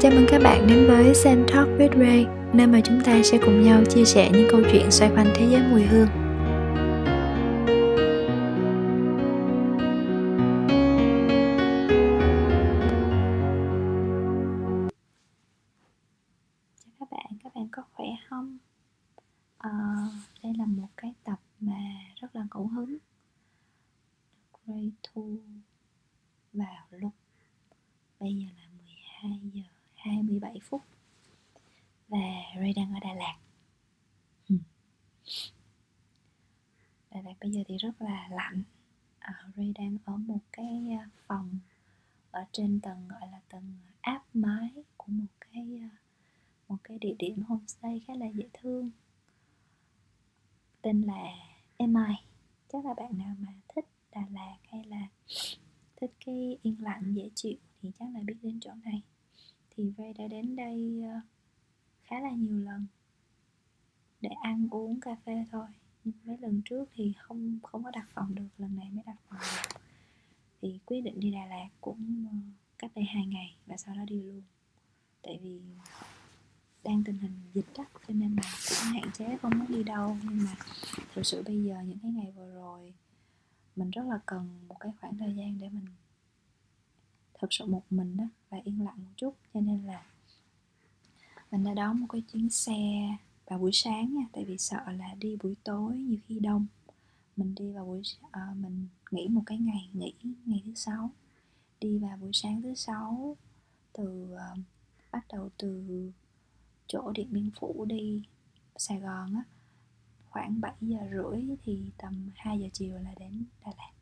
Chào mừng các bạn đến với Zen Talk with Ray, nơi mà chúng ta sẽ cùng nhau chia sẻ những câu chuyện xoay quanh thế giới mùi hương. Đà Lạt bây giờ thì rất là lạnh. À, Ray đang ở một cái à, phòng ở trên tầng gọi là tầng áp mái của một cái à, một cái địa điểm homestay khá là dễ thương. Tên là MI chắc là bạn nào mà thích Đà Lạt hay là thích cái yên lặng dễ chịu thì chắc là biết đến chỗ này. Thì Ray đã đến đây à, khá là nhiều lần để ăn uống cà phê thôi. Nhưng mấy lần trước thì không không có đặt phòng được, lần này mới đặt phòng được. Thì quyết định đi Đà Lạt cũng ờ, cách đây hai ngày và sau đó đi luôn. Tại vì đang tình hình dịch đó cho nên là cũng hạn chế không muốn đi đâu. Nhưng mà thực sự bây giờ những cái ngày vừa rồi, mình rất là cần một cái khoảng thời gian để mình thực sự một mình đó và yên lặng một chút. Cho nên là mình đã đón một cái chuyến xe vào buổi sáng nha tại vì sợ là đi buổi tối nhiều khi đông. Mình đi vào buổi uh, mình nghỉ một cái ngày nghỉ ngày thứ sáu. Đi vào buổi sáng thứ sáu từ uh, bắt đầu từ chỗ điện biên phủ đi sài gòn á khoảng 7 giờ rưỡi thì tầm 2 giờ chiều là đến Đà Lạt.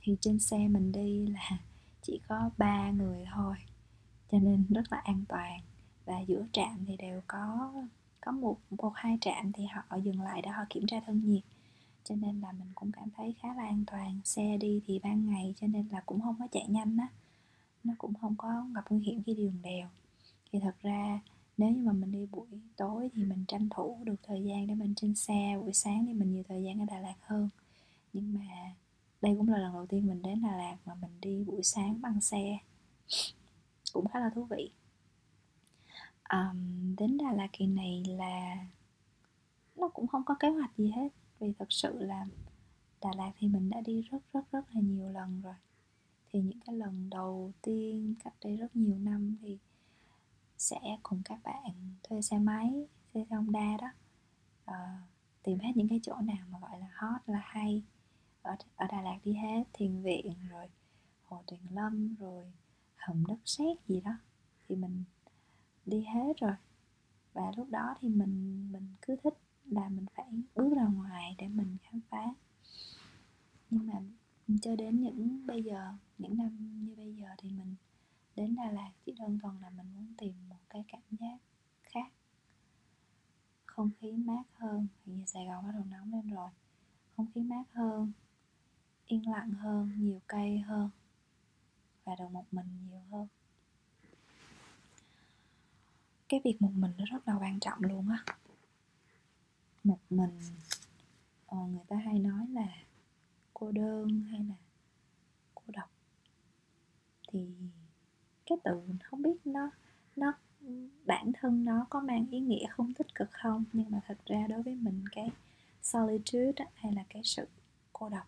Thì trên xe mình đi là chỉ có ba người thôi cho nên rất là an toàn và giữa trạm thì đều có có một một hai trạm thì họ dừng lại để họ kiểm tra thân nhiệt. Cho nên là mình cũng cảm thấy khá là an toàn. Xe đi thì ban ngày cho nên là cũng không có chạy nhanh á. Nó cũng không có gặp nguy hiểm khi đi đường đèo. Thì thật ra nếu như mà mình đi buổi tối thì mình tranh thủ được thời gian để mình trên xe, buổi sáng thì mình nhiều thời gian ở Đà Lạt hơn. Nhưng mà đây cũng là lần đầu tiên mình đến Đà Lạt mà mình đi buổi sáng bằng xe. Cũng khá là thú vị um, đến Đà Lạt kỳ này là nó cũng không có kế hoạch gì hết. Vì thật sự là Đà Lạt thì mình đã đi rất rất rất là nhiều lần rồi. Thì những cái lần đầu tiên cách đây rất nhiều năm thì sẽ cùng các bạn thuê xe máy xe Honda đó uh, tìm hết những cái chỗ nào mà gọi là hot là hay ở, ở Đà Lạt đi hết. Thiền viện rồi hồ Tuyền Lâm rồi hầm đất sét gì đó. Thì mình đi hết rồi. Và lúc đó thì mình mình cứ thích là mình phải bước ra ngoài để mình khám phá. Nhưng mà cho đến những bây giờ, những năm như bây giờ thì mình đến Đà Lạt chỉ đơn thuần là mình muốn tìm một cái cảm giác khác. Không khí mát hơn hiện Sài Gòn bắt đầu nóng lên rồi. Không khí mát hơn, yên lặng hơn, nhiều cây hơn và được một mình nhiều hơn cái việc một mình nó rất là quan trọng luôn á. Một mình ờ, người ta hay nói là cô đơn hay là cô độc. Thì cái từ mình không biết nó nó bản thân nó có mang ý nghĩa không tích cực không nhưng mà thật ra đối với mình cái solitude hay là cái sự cô độc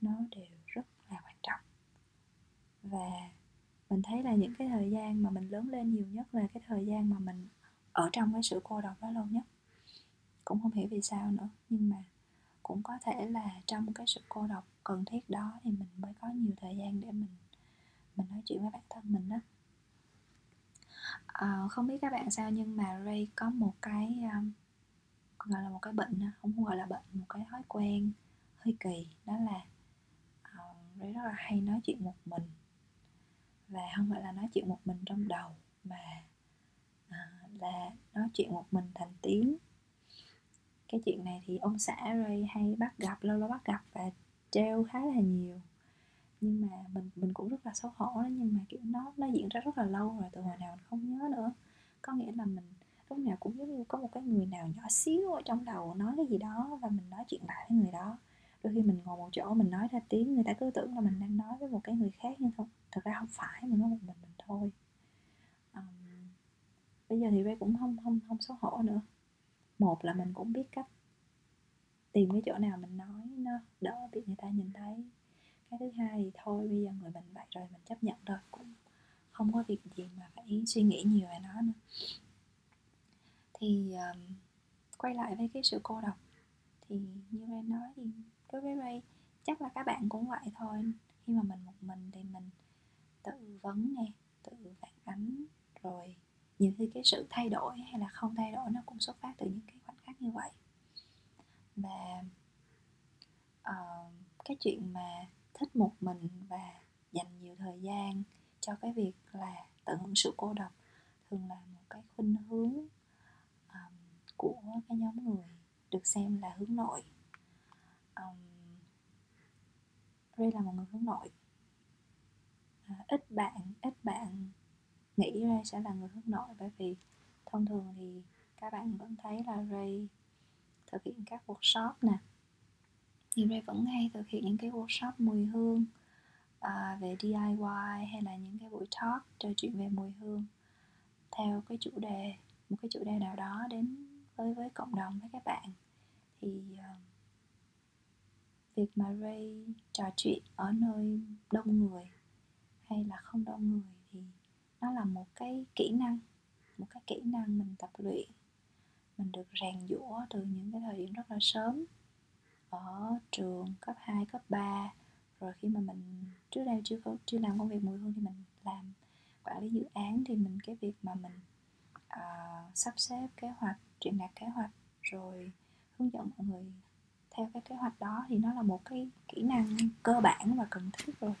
nó đều rất là quan trọng. Và mình thấy là những cái thời gian mà mình lớn lên nhiều nhất là cái thời gian mà mình ở trong cái sự cô độc đó lâu nhất. Cũng không hiểu vì sao nữa nhưng mà cũng có thể là trong cái sự cô độc cần thiết đó thì mình mới có nhiều thời gian để mình mình nói chuyện với bản thân mình đó à, ờ, không biết các bạn sao nhưng mà Ray có một cái um, gọi là một cái bệnh không gọi là bệnh một cái thói quen hơi kỳ đó là ờ, Ray rất là hay nói chuyện một mình và không phải là nói chuyện một mình trong đầu mà à, là nói chuyện một mình thành tiếng. Cái chuyện này thì ông xã Ray hay bắt gặp lâu lâu bắt gặp và treo khá là nhiều. Nhưng mà mình mình cũng rất là xấu hổ đó nhưng mà kiểu nó nó diễn ra rất là lâu rồi từ hồi nào mình không nhớ nữa. Có nghĩa là mình lúc nào cũng giống như có một cái người nào nhỏ xíu ở trong đầu nói cái gì đó và mình nói chuyện lại với người đó đôi khi mình ngồi một chỗ mình nói ra tiếng người ta cứ tưởng là mình đang nói với một cái người khác nhưng không thật ra không phải mình nói một mình mình thôi. Bây giờ thì Ray cũng không không không xấu hổ nữa. Một là mình cũng biết cách tìm cái chỗ nào mình nói nó đỡ bị người ta nhìn thấy. Cái thứ hai thì thôi bây giờ người mình vậy rồi mình chấp nhận thôi cũng không có việc gì mà phải suy nghĩ nhiều về nó nữa. Thì um, quay lại với cái sự cô độc. Thì như em nói thì đối với Ray chắc là các bạn cũng vậy thôi. Khi mà mình một mình thì mình tự vấn nè tự phản ánh rồi nhiều khi cái sự thay đổi hay là không thay đổi nó cũng xuất phát từ những cái khoảnh khắc như vậy. Và uh, cái chuyện mà thích một mình và dành nhiều thời gian cho cái việc là tận hưởng sự cô độc thường là một cái khuynh hướng um, của cái nhóm người được xem là hướng nội um, Ray là một người hướng nội. À, ít bạn ít bạn nghĩ Ray sẽ là người hướng nội bởi vì thông thường thì các bạn vẫn thấy là Ray thực hiện các workshop nè. Thì Ray vẫn hay thực hiện những cái workshop mùi hương à, về DIY hay là những cái buổi talk trò chuyện về mùi hương theo cái chủ đề một cái chủ đề nào đó đến với với cộng đồng với các bạn. Thì uh, việc mà Ray trò chuyện ở nơi đông người hay là không đông người thì nó là một cái kỹ năng một cái kỹ năng mình tập luyện. Mình được rèn giũa từ những cái thời điểm rất là sớm ở trường cấp 2, cấp 3 rồi khi mà mình trước đây chưa có chưa làm công việc mùi hương thì mình làm quản lý dự án thì mình cái việc mà mình uh, sắp xếp kế hoạch truyền đạt kế hoạch rồi hướng dẫn mọi người theo cái kế hoạch đó thì nó là một cái kỹ năng cơ bản và cần thiết rồi.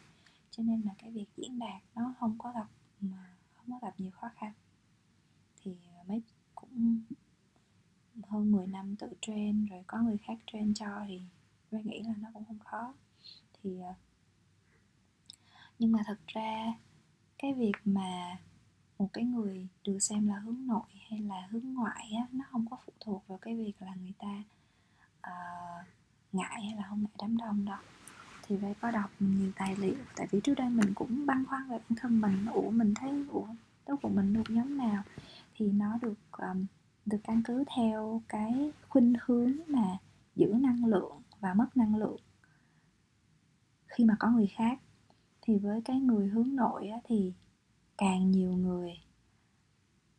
Cho nên là cái việc diễn đạt nó không có gặp mà không có gặp nhiều khó khăn. Thì mấy cũng hơn 10 năm tự train rồi có người khác train cho thì tôi nghĩ là nó cũng không khó. Thì ờ, nhưng mà thật ra cái việc mà một cái người được xem là hướng nội hay là hướng ngoại á, nó không có phụ thuộc vào cái việc là người ta uh, ngại hay là không ngại đám đông đâu thì phải có đọc nhiều tài liệu. Tại vì trước đây mình cũng băn khoăn về bản thân mình. Ủa mình thấy ủa tốt của mình được nhóm nào? Thì nó được um, được căn cứ theo cái khuynh hướng mà giữ năng lượng và mất năng lượng khi mà có người khác. Thì với cái người hướng nội á, thì càng nhiều người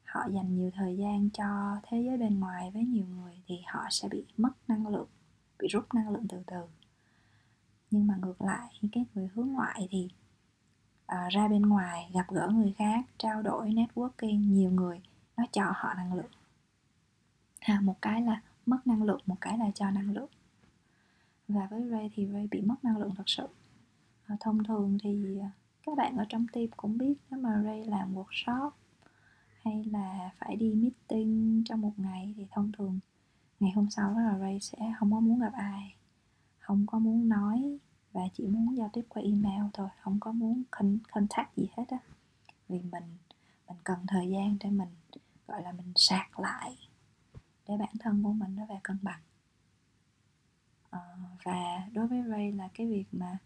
họ dành nhiều thời gian cho thế giới bên ngoài với nhiều người thì họ sẽ bị mất năng lượng bị rút năng lượng từ từ. Nhưng mà ngược lại cái người hướng ngoại thì à, ra bên ngoài gặp gỡ người khác trao đổi networking nhiều người nó cho họ năng lượng. Ha một cái là mất năng lượng một cái là cho năng lượng. Và với Ray thì Ray bị mất năng lượng thật sự. À, thông thường thì à, các bạn ở trong team cũng biết nếu mà Ray làm workshop hay là phải đi meeting trong một ngày thì thông thường ngày hôm sau đó là Ray sẽ không có muốn gặp ai. Không có muốn nói và chỉ muốn giao tiếp qua email thôi không có muốn contact gì hết á. Vì mình mình cần thời gian để mình gọi là mình sạc lại để bản thân của mình nó về cân bằng. À, và đối với Ray là cái việc mà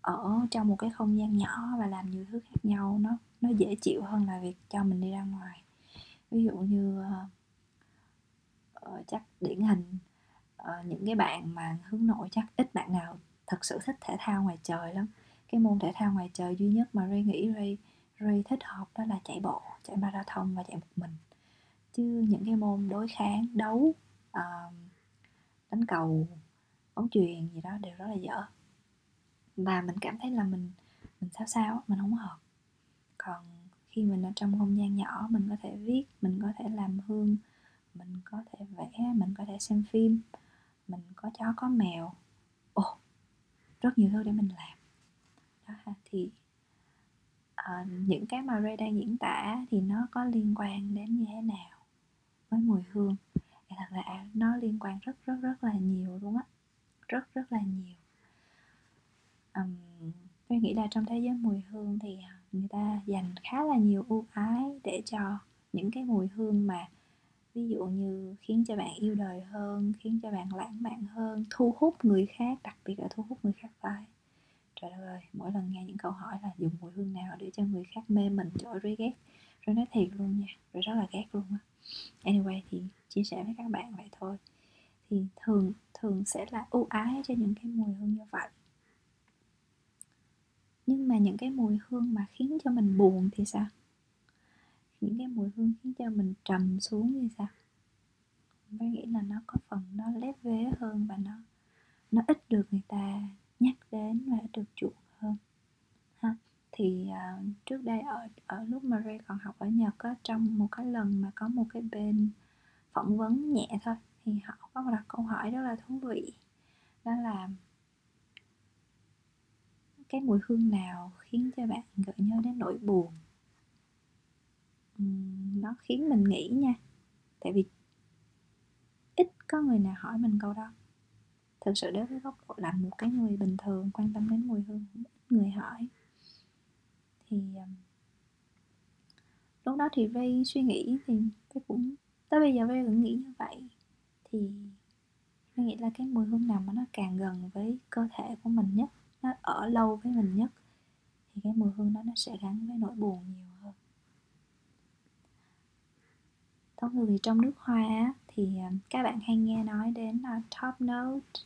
ở trong một cái không gian nhỏ và làm nhiều thứ khác nhau. Nó nó dễ chịu hơn là việc cho mình đi ra ngoài. Ví dụ như uh, chắc điển hình uh, những cái bạn mà hướng nội chắc ít bạn nào thật sự thích thể thao ngoài trời lắm. Cái môn thể thao ngoài trời duy nhất mà Ray nghĩ Ray Ray thích hợp đó là chạy bộ chạy marathon và chạy một mình. Chứ những cái môn đối kháng đấu uh, đánh cầu bóng chuyền gì đó đều rất là dở và mình cảm thấy là mình mình sao sao mình không hợp. Còn khi mình ở trong không gian nhỏ mình có thể viết mình có thể làm hương mình có thể vẽ mình có thể xem phim mình có chó có mèo. Ồ oh, rất nhiều thứ để mình làm. Đó ha thì uh, những cái mà Ray đang diễn tả thì nó có liên quan đến như thế nào với mùi hương? Thì thật ra nó liên quan rất rất rất là nhiều luôn á. Rất rất là nhiều um, tôi nghĩ là trong thế giới mùi hương thì à, người ta dành khá là nhiều ưu ái để cho những cái mùi hương mà ví dụ như khiến cho bạn yêu đời hơn khiến cho bạn lãng mạn hơn thu hút người khác đặc biệt là thu hút người khác phải. Trời đất ơi mỗi lần nghe những câu hỏi là dùng mùi hương nào để cho người khác mê mình trời ơi ghét. Rồi nói thiệt luôn nha rồi rất là ghét luôn á. Anyway thì chia sẻ với các bạn vậy thôi. Thì thường thường sẽ là ưu ái cho những cái mùi hương như vậy nhưng mà những cái mùi hương mà khiến cho mình buồn thì sao? Những cái mùi hương khiến cho mình trầm xuống thì sao? Tôi nghĩ là nó có phần nó lép vế hơn và nó nó ít được người ta nhắc đến và ít được chuộng hơn. Ha thì uh, trước đây ở ở lúc mà Ray còn học ở Nhật á trong một cái lần mà có một cái bên phỏng vấn nhẹ thôi thì họ có một đặt câu hỏi rất là thú vị. Đó là cái mùi hương nào khiến cho bạn gợi nhớ đến nỗi buồn? Uhm, nó khiến mình nghĩ nha. Tại vì ít có người nào hỏi mình câu đó. Thực sự đối với góc độ là một cái người bình thường quan tâm đến mùi hương ít người hỏi. Thì lúc đó thì Vy suy nghĩ thì cái cũng tới bây giờ Vy vẫn nghĩ như vậy. Thì Vy nghĩ là cái mùi hương nào mà nó càng gần với cơ thể của mình nhất? Nó ở lâu với mình nhất thì cái mùi hương đó nó sẽ gắn với nỗi buồn nhiều hơn. Thông thường thì trong nước hoa thì à, các bạn hay nghe nói đến à, top note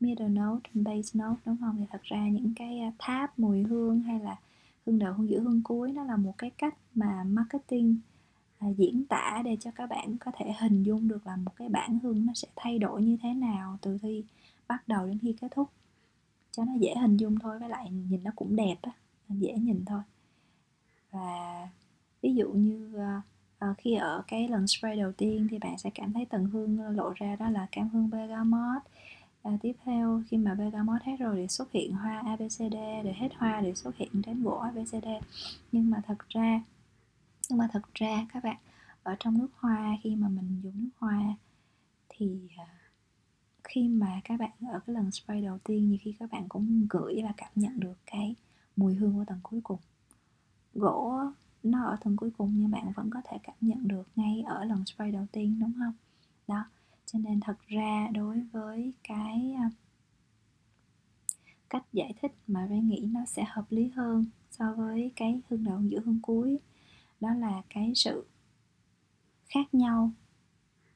middle note base note đúng không? Thì thật ra những cái à, tháp mùi hương hay là hương đầu hương giữa hương cuối nó là một cái cách mà marketing à, diễn tả để cho các bạn có thể hình dung được là một cái bản hương nó sẽ thay đổi như thế nào từ khi bắt đầu đến khi kết thúc cho nó dễ hình dung thôi với lại nhìn nó cũng đẹp á dễ nhìn thôi. Và ví dụ như uh, khi ở cái lần spray đầu tiên thì bạn sẽ cảm thấy tầng hương lộ ra đó là cam hương bergamot. À, tiếp theo khi mà bergamot hết rồi thì xuất hiện hoa abcd để hết hoa để xuất hiện đến gỗ abcd nhưng mà thật ra nhưng mà thật ra các bạn ở trong nước hoa khi mà mình dùng nước hoa thì uh, khi mà các bạn ở cái lần spray đầu tiên, nhiều khi các bạn cũng gửi và cảm nhận được cái mùi hương của tầng cuối cùng. Gỗ nó ở tầng cuối cùng nhưng bạn vẫn có thể cảm nhận được ngay ở lần spray đầu tiên, đúng không? Đó, cho nên thật ra đối với cái à, cách giải thích mà Ray nghĩ nó sẽ hợp lý hơn so với cái hương đầu giữa hương cuối, đó là cái sự khác nhau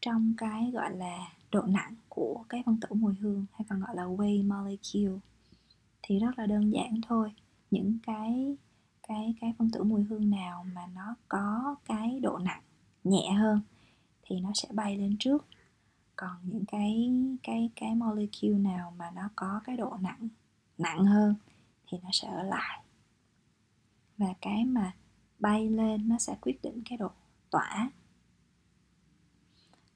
trong cái, gọi là độ nặng của cái phân tử mùi hương hay còn gọi là way molecule thì rất là đơn giản thôi. Những cái cái cái phân tử mùi hương nào mà nó có cái độ nặng nhẹ hơn thì nó sẽ bay lên trước. Còn những cái cái cái molecule nào mà nó có cái độ nặng nặng hơn thì nó sẽ ở lại. Và cái mà bay lên nó sẽ quyết định cái độ tỏa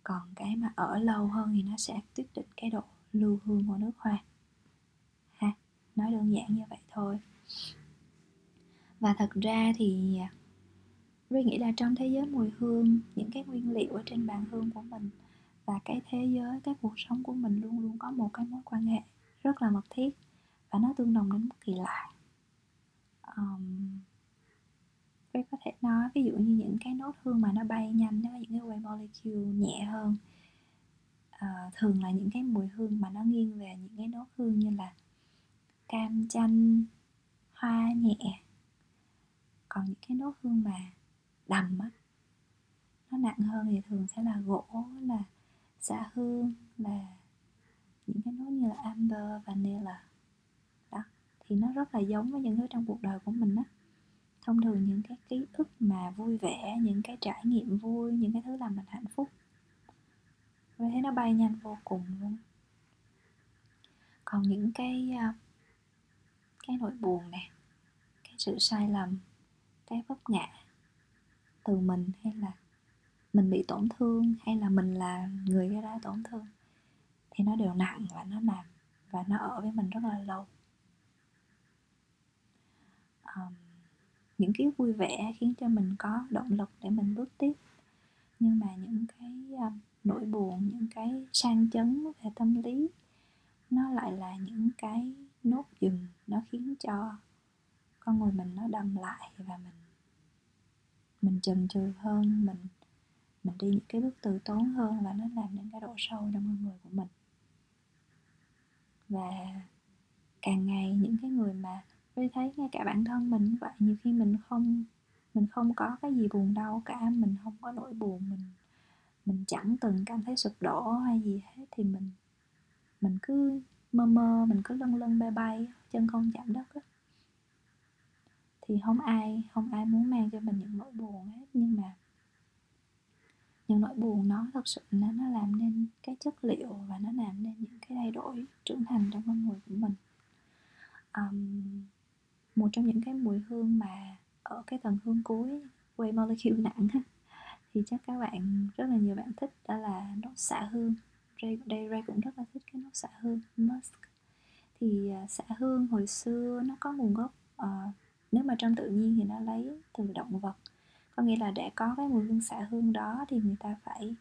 còn cái mà ở lâu hơn thì nó sẽ quyết định cái độ lưu hương của nước hoa. Ha nói đơn giản như vậy thôi. Và thật ra thì à, tôi nghĩ là trong thế giới mùi hương những cái nguyên liệu ở trên bàn hương của mình và cái thế giới cái cuộc sống của mình luôn luôn có một cái mối quan hệ rất là mật thiết và nó tương đồng đến mức kỳ lạ. Um, Ray có thể nói ví dụ như những cái nốt hương mà nó bay nhanh đó những cái wave molecule nhẹ hơn. À, thường là những cái mùi hương mà nó nghiêng về những cái nốt hương như là cam chanh hoa nhẹ. Còn những cái nốt hương mà đầm á nó nặng hơn thì thường sẽ là gỗ là xạ hương là những cái nốt như là amber vanilla. Đó thì nó rất là giống với những thứ trong cuộc đời của mình á thông thường những cái ký ức mà vui vẻ những cái trải nghiệm vui những cái thứ làm mình hạnh phúc. Tôi thấy nó bay nhanh vô cùng luôn. Còn những cái à, cái nỗi buồn nè cái sự sai lầm cái vấp ngã từ mình hay là mình bị tổn thương hay là mình là người gây ra tổn thương thì nó đều nặng và nó nằm và nó ở với mình rất là lâu. Um, những cái vui vẻ khiến cho mình có động lực để mình bước tiếp. Nhưng mà những cái uh, nỗi buồn những cái sang chấn về tâm lý nó lại là những cái nốt dừng nó khiến cho con người mình nó đâm lại và mình mình chần chừ hơn mình mình đi những cái bước từ tốn hơn và nó làm nên cái độ sâu trong con người của mình. Và càng ngày những cái người mà tôi thấy ngay cả bản thân mình vậy, nhiều khi mình không mình không có cái gì buồn đâu cả, mình không có nỗi buồn, mình mình chẳng từng cảm thấy sụp đổ hay gì hết, thì mình mình cứ mơ mơ, mình cứ lân lân bay bay, chân không chạm đất á. Thì không ai không ai muốn mang cho mình những nỗi buồn hết, nhưng mà những nỗi buồn nó thật sự nó nó làm nên cái chất liệu và nó làm nên những cái thay đổi trưởng thành trong con người của mình um, một trong những cái mùi hương mà ở cái tầng hương cuối quay molecule nặng thì chắc các bạn rất là nhiều bạn thích đó là nốt xạ hương. Ray, đây Ray cũng rất là thích cái nốt xạ hương musk. Thì à, xạ hương hồi xưa nó có nguồn gốc uh, nếu mà trong tự nhiên thì nó lấy từ động vật. Có nghĩa là để có cái mùi hương xạ hương đó thì người ta phải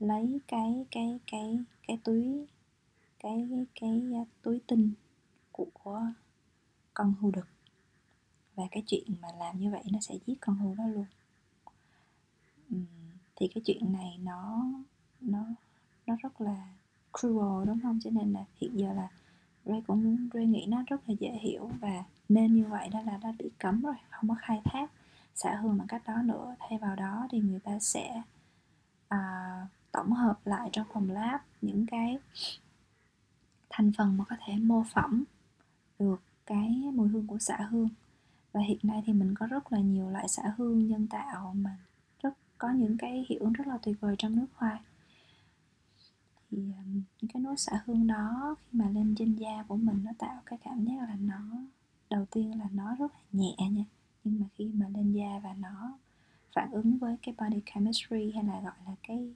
lấy cái cái cái cái túi cái cái, cái túi tinh của con hươu đực và cái chuyện mà làm như vậy nó sẽ giết con hươu đó luôn. Thì cái chuyện này nó nó nó rất là cruel đúng không? Cho nên là hiện giờ là Ray cũng Ray nghĩ nó rất là dễ hiểu và nên như vậy đó là đã bị cấm rồi không có khai thác xã hương bằng cách đó nữa. Thay vào đó thì người ta sẽ à, tổng hợp lại trong phòng lab những cái thành phần mà có thể mô phỏng được cái mùi hương của xạ hương và hiện nay thì mình có rất là nhiều loại xả hương nhân tạo mà rất, có những cái hiệu ứng rất là tuyệt vời trong nước hoa. Thì những cái nốt xả hương đó khi mà lên trên da của mình nó tạo cái cảm giác là nó, đầu tiên là nó rất là nhẹ nha, nhưng mà khi mà lên da và nó phản ứng với cái body chemistry hay là gọi là cái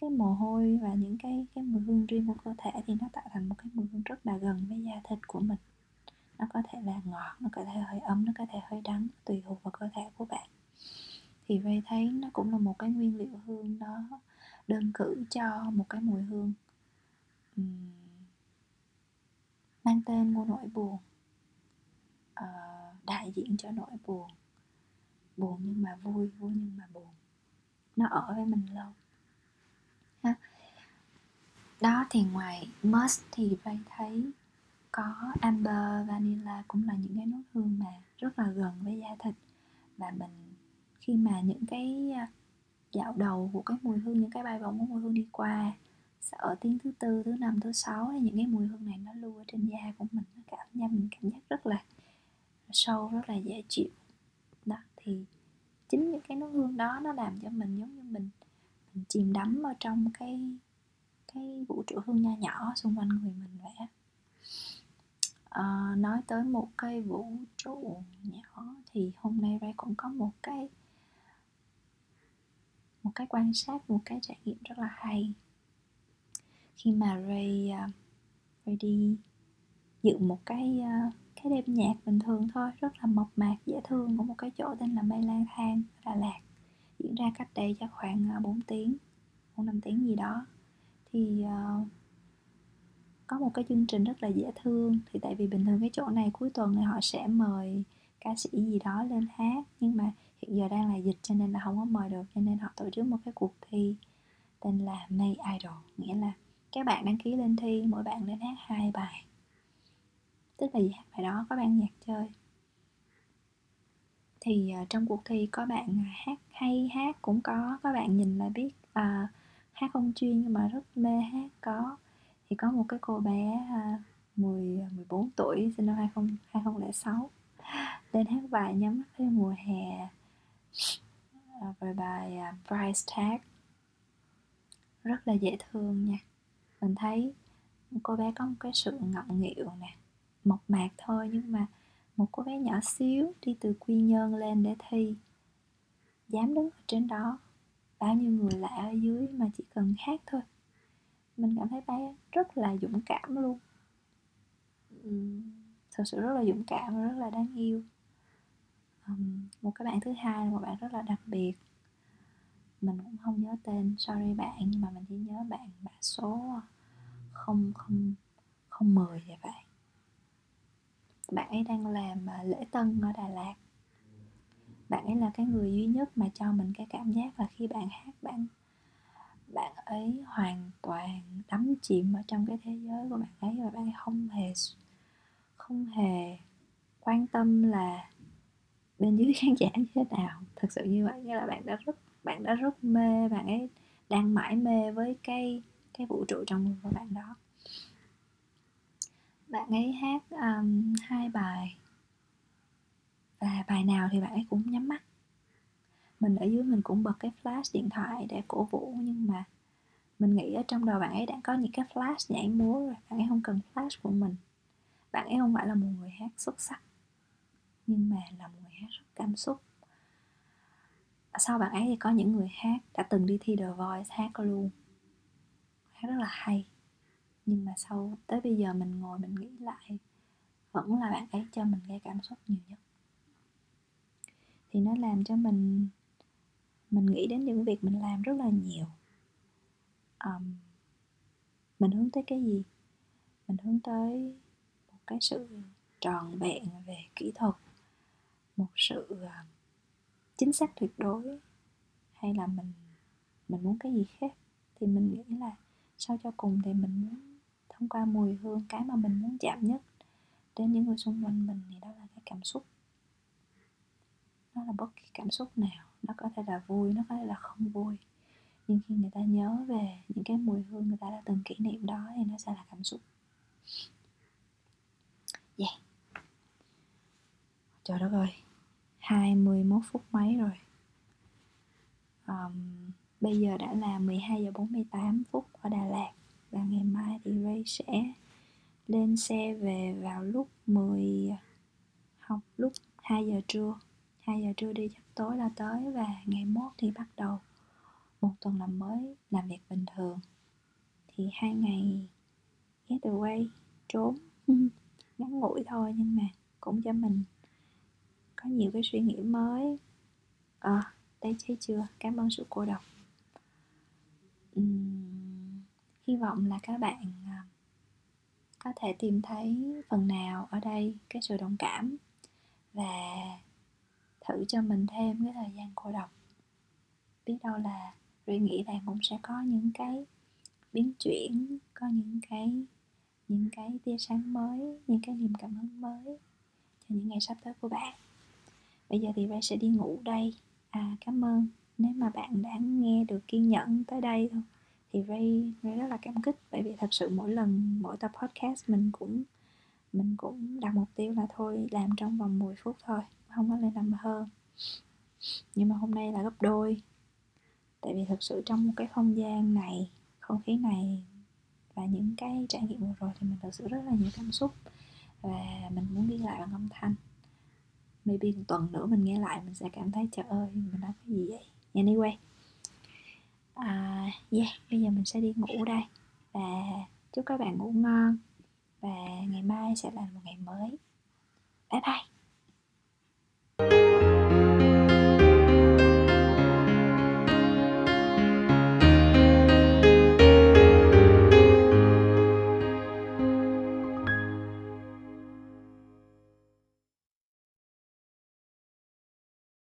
cái mồ hôi và những cái cái mùi hương riêng của cơ thể thì nó tạo thành một cái mùi hương rất là gần với da thịt của mình nó có thể là ngọt nó có thể hơi ấm nó có thể hơi đắng tùy thuộc vào cơ thể của bạn. Thì Ray thấy nó cũng là một cái nguyên liệu hương nó đơn cử cho một cái mùi hương um, mang tên ngô nỗi buồn. Uh, đại diện cho nỗi buồn. Buồn nhưng mà vui vui nhưng mà buồn. Nó ở với mình lâu. Ha. Đó thì ngoài must thì Ray thấy có amber, vanilla cũng là những cái nốt hương mà rất là gần với da thịt. Và mình, khi mà những cái à, dạo đầu của cái mùi hương, những cái bay bóng của mùi hương đi qua ở tiếng thứ tư, thứ năm, thứ sáu, thì những cái mùi hương này nó lưu ở trên da của mình, nó cảm giác, mình cảm giác rất là sâu, rất là dễ chịu. Đó, thì chính những cái nốt hương đó nó làm cho mình giống như mình mình chìm đắm ở trong cái cái vũ trụ hương nho nhỏ xung quanh người mình vậy à, nói tới một cái vũ trụ nhỏ thì hôm nay Ray cũng có một cái một cái quan sát một cái trải nghiệm rất là hay. Khi mà Ray uh, Ray đi dự một cái uh, cái đêm nhạc bình thường thôi rất là mộc mạc dễ thương của một cái chỗ tên là Mây Lang Thang Đà Lạt diễn ra cách đây chắc khoảng 4 tiếng 4 năm tiếng gì đó. Thì uh, có một cái chương trình rất là dễ thương. Thì tại vì bình thường cái chỗ này cuối tuần thì họ sẽ mời ca sĩ gì đó lên hát nhưng mà hiện giờ đang là dịch cho nên là không có mời được cho nên họ tổ chức một cái cuộc thi tên là May Idol nghĩa là các bạn đăng ký lên thi mỗi bạn lên hát hai bài. Tức là gì? Hát bài đó có ban nhạc chơi. Thì uh, trong cuộc thi có bạn à, hát hay hát cũng có có bạn nhìn là biết uh, hát không chuyên nhưng mà rất mê hát có thì có một cái cô bé à, 10 14 à, tuổi sinh năm 20, 2006 lên hát bài nhắm mắt với mùa hè à, về bài Price Tag. Rất là dễ thương nha. Mình thấy cô bé có một cái sự ngọng nghịu nè mộc mạc thôi nhưng mà một cô bé nhỏ xíu đi từ quy nhơn lên để thi. Dám đứng ở trên đó bao nhiêu người lạ ở dưới mà chỉ cần hát thôi mình cảm thấy bé rất là dũng cảm luôn. Thật sự rất là dũng cảm và rất là đáng yêu. Um, một cái bạn thứ hai là một bạn rất là đặc biệt. Mình cũng không nhớ tên sorry bạn nhưng mà mình chỉ nhớ bạn mã số không không không mười vậy vậy bạn ấy đang làm à, lễ tân ở Đà Lạt. Bạn ấy là cái người duy nhất mà cho mình cái cảm giác là khi bạn hát bạn bạn ấy hoàn toàn đắm chìm ở trong cái thế giới của bạn ấy và bạn ấy không hề không hề quan tâm là bên dưới khán giả như thế nào. Thật sự như vậy nghĩa là bạn đã rất bạn đã rất mê bạn ấy đang mãi mê với cái cái vũ trụ trong người của bạn đó. Bạn ấy hát um, hai bài và bài nào thì bạn ấy cũng nhắm mắt mình ở dưới mình cũng bật cái flash điện thoại để cổ vũ, nhưng mà mình nghĩ ở trong đầu bạn ấy đã có những cái flash nhảy múa rồi, bạn ấy không cần flash của mình. Bạn ấy không phải là một người hát xuất sắc, nhưng mà là một người hát rất cảm xúc. Sau bạn ấy thì có những người hát đã từng đi thi The Voice, hát luôn, hát rất là hay. Nhưng mà sau, tới bây giờ mình ngồi mình nghĩ lại, vẫn là bạn ấy cho mình cái cảm xúc nhiều nhất. Thì nó làm cho mình mình nghĩ đến những việc mình làm rất là nhiều. Um, mình hướng tới cái gì? Mình hướng tới một cái sự tròn vẹn về kỹ thuật một sự uh, chính xác tuyệt đối hay là mình mình muốn cái gì khác? Thì mình nghĩ là sau cho cùng thì mình muốn thông qua mùi hương cái mà mình muốn chạm nhất đến những người xung quanh mình thì đó là cái cảm xúc. Nó là bất kỳ cảm xúc nào nó có thể là vui nó có thể là không vui. Nhưng khi người ta nhớ về những cái mùi hương người ta đã từng kỷ niệm đó thì nó sẽ là cảm xúc. Yeah. Trời đất ơi 21 phút mấy rồi. Um, bây giờ đã là 12 giờ 48 phút ở Đà Lạt và ngày mai thì Ray sẽ lên xe về vào lúc 10 học lúc 2 giờ trưa. 2 giờ trưa đi chắc tối là tới và ngày mốt thì bắt đầu. Một tuần làm mới làm việc bình thường. Thì hai ngày get away trốn ngắn ngủi thôi nhưng mà cũng cho mình có nhiều cái suy nghĩ mới. Ờ, à, đây thấy chưa? Cảm ơn sự cô độc. Uhm, hy vọng là các bạn ờ, có thể tìm thấy phần nào ở đây cái sự đồng cảm và thử cho mình thêm cái thời gian cô độc. Biết đâu là Ruy nghĩ bạn cũng sẽ có những cái biến chuyển có những cái những cái tia sáng mới những cái niềm cảm hứng mới cho những ngày sắp tới của bạn. Bây giờ thì Ray sẽ đi ngủ đây. À cảm ơn. Nếu mà bạn đã nghe được kiên nhẫn tới đây thôi thì Ray, Ray rất là cảm kích. Bởi vì thật sự mỗi lần mỗi tập podcast mình cũng mình cũng đặt mục tiêu là thôi làm trong vòng 10 phút thôi không có lên làm hơn. Nhưng mà hôm nay là gấp đôi. Tại vì thực sự trong một cái không gian này không khí này và những cái trải nghiệm vừa rồi thì mình thực sự rất là nhiều cảm xúc và mình muốn ghi lại bằng âm thanh. Maybe một tuần nữa mình nghe lại mình sẽ cảm thấy trời ơi mình nói cái gì vậy? Anyway à, yeah bây giờ mình sẽ đi ngủ đây. Và chúc các bạn ngủ ngon và ngày mai sẽ là một ngày mới. Bye bye.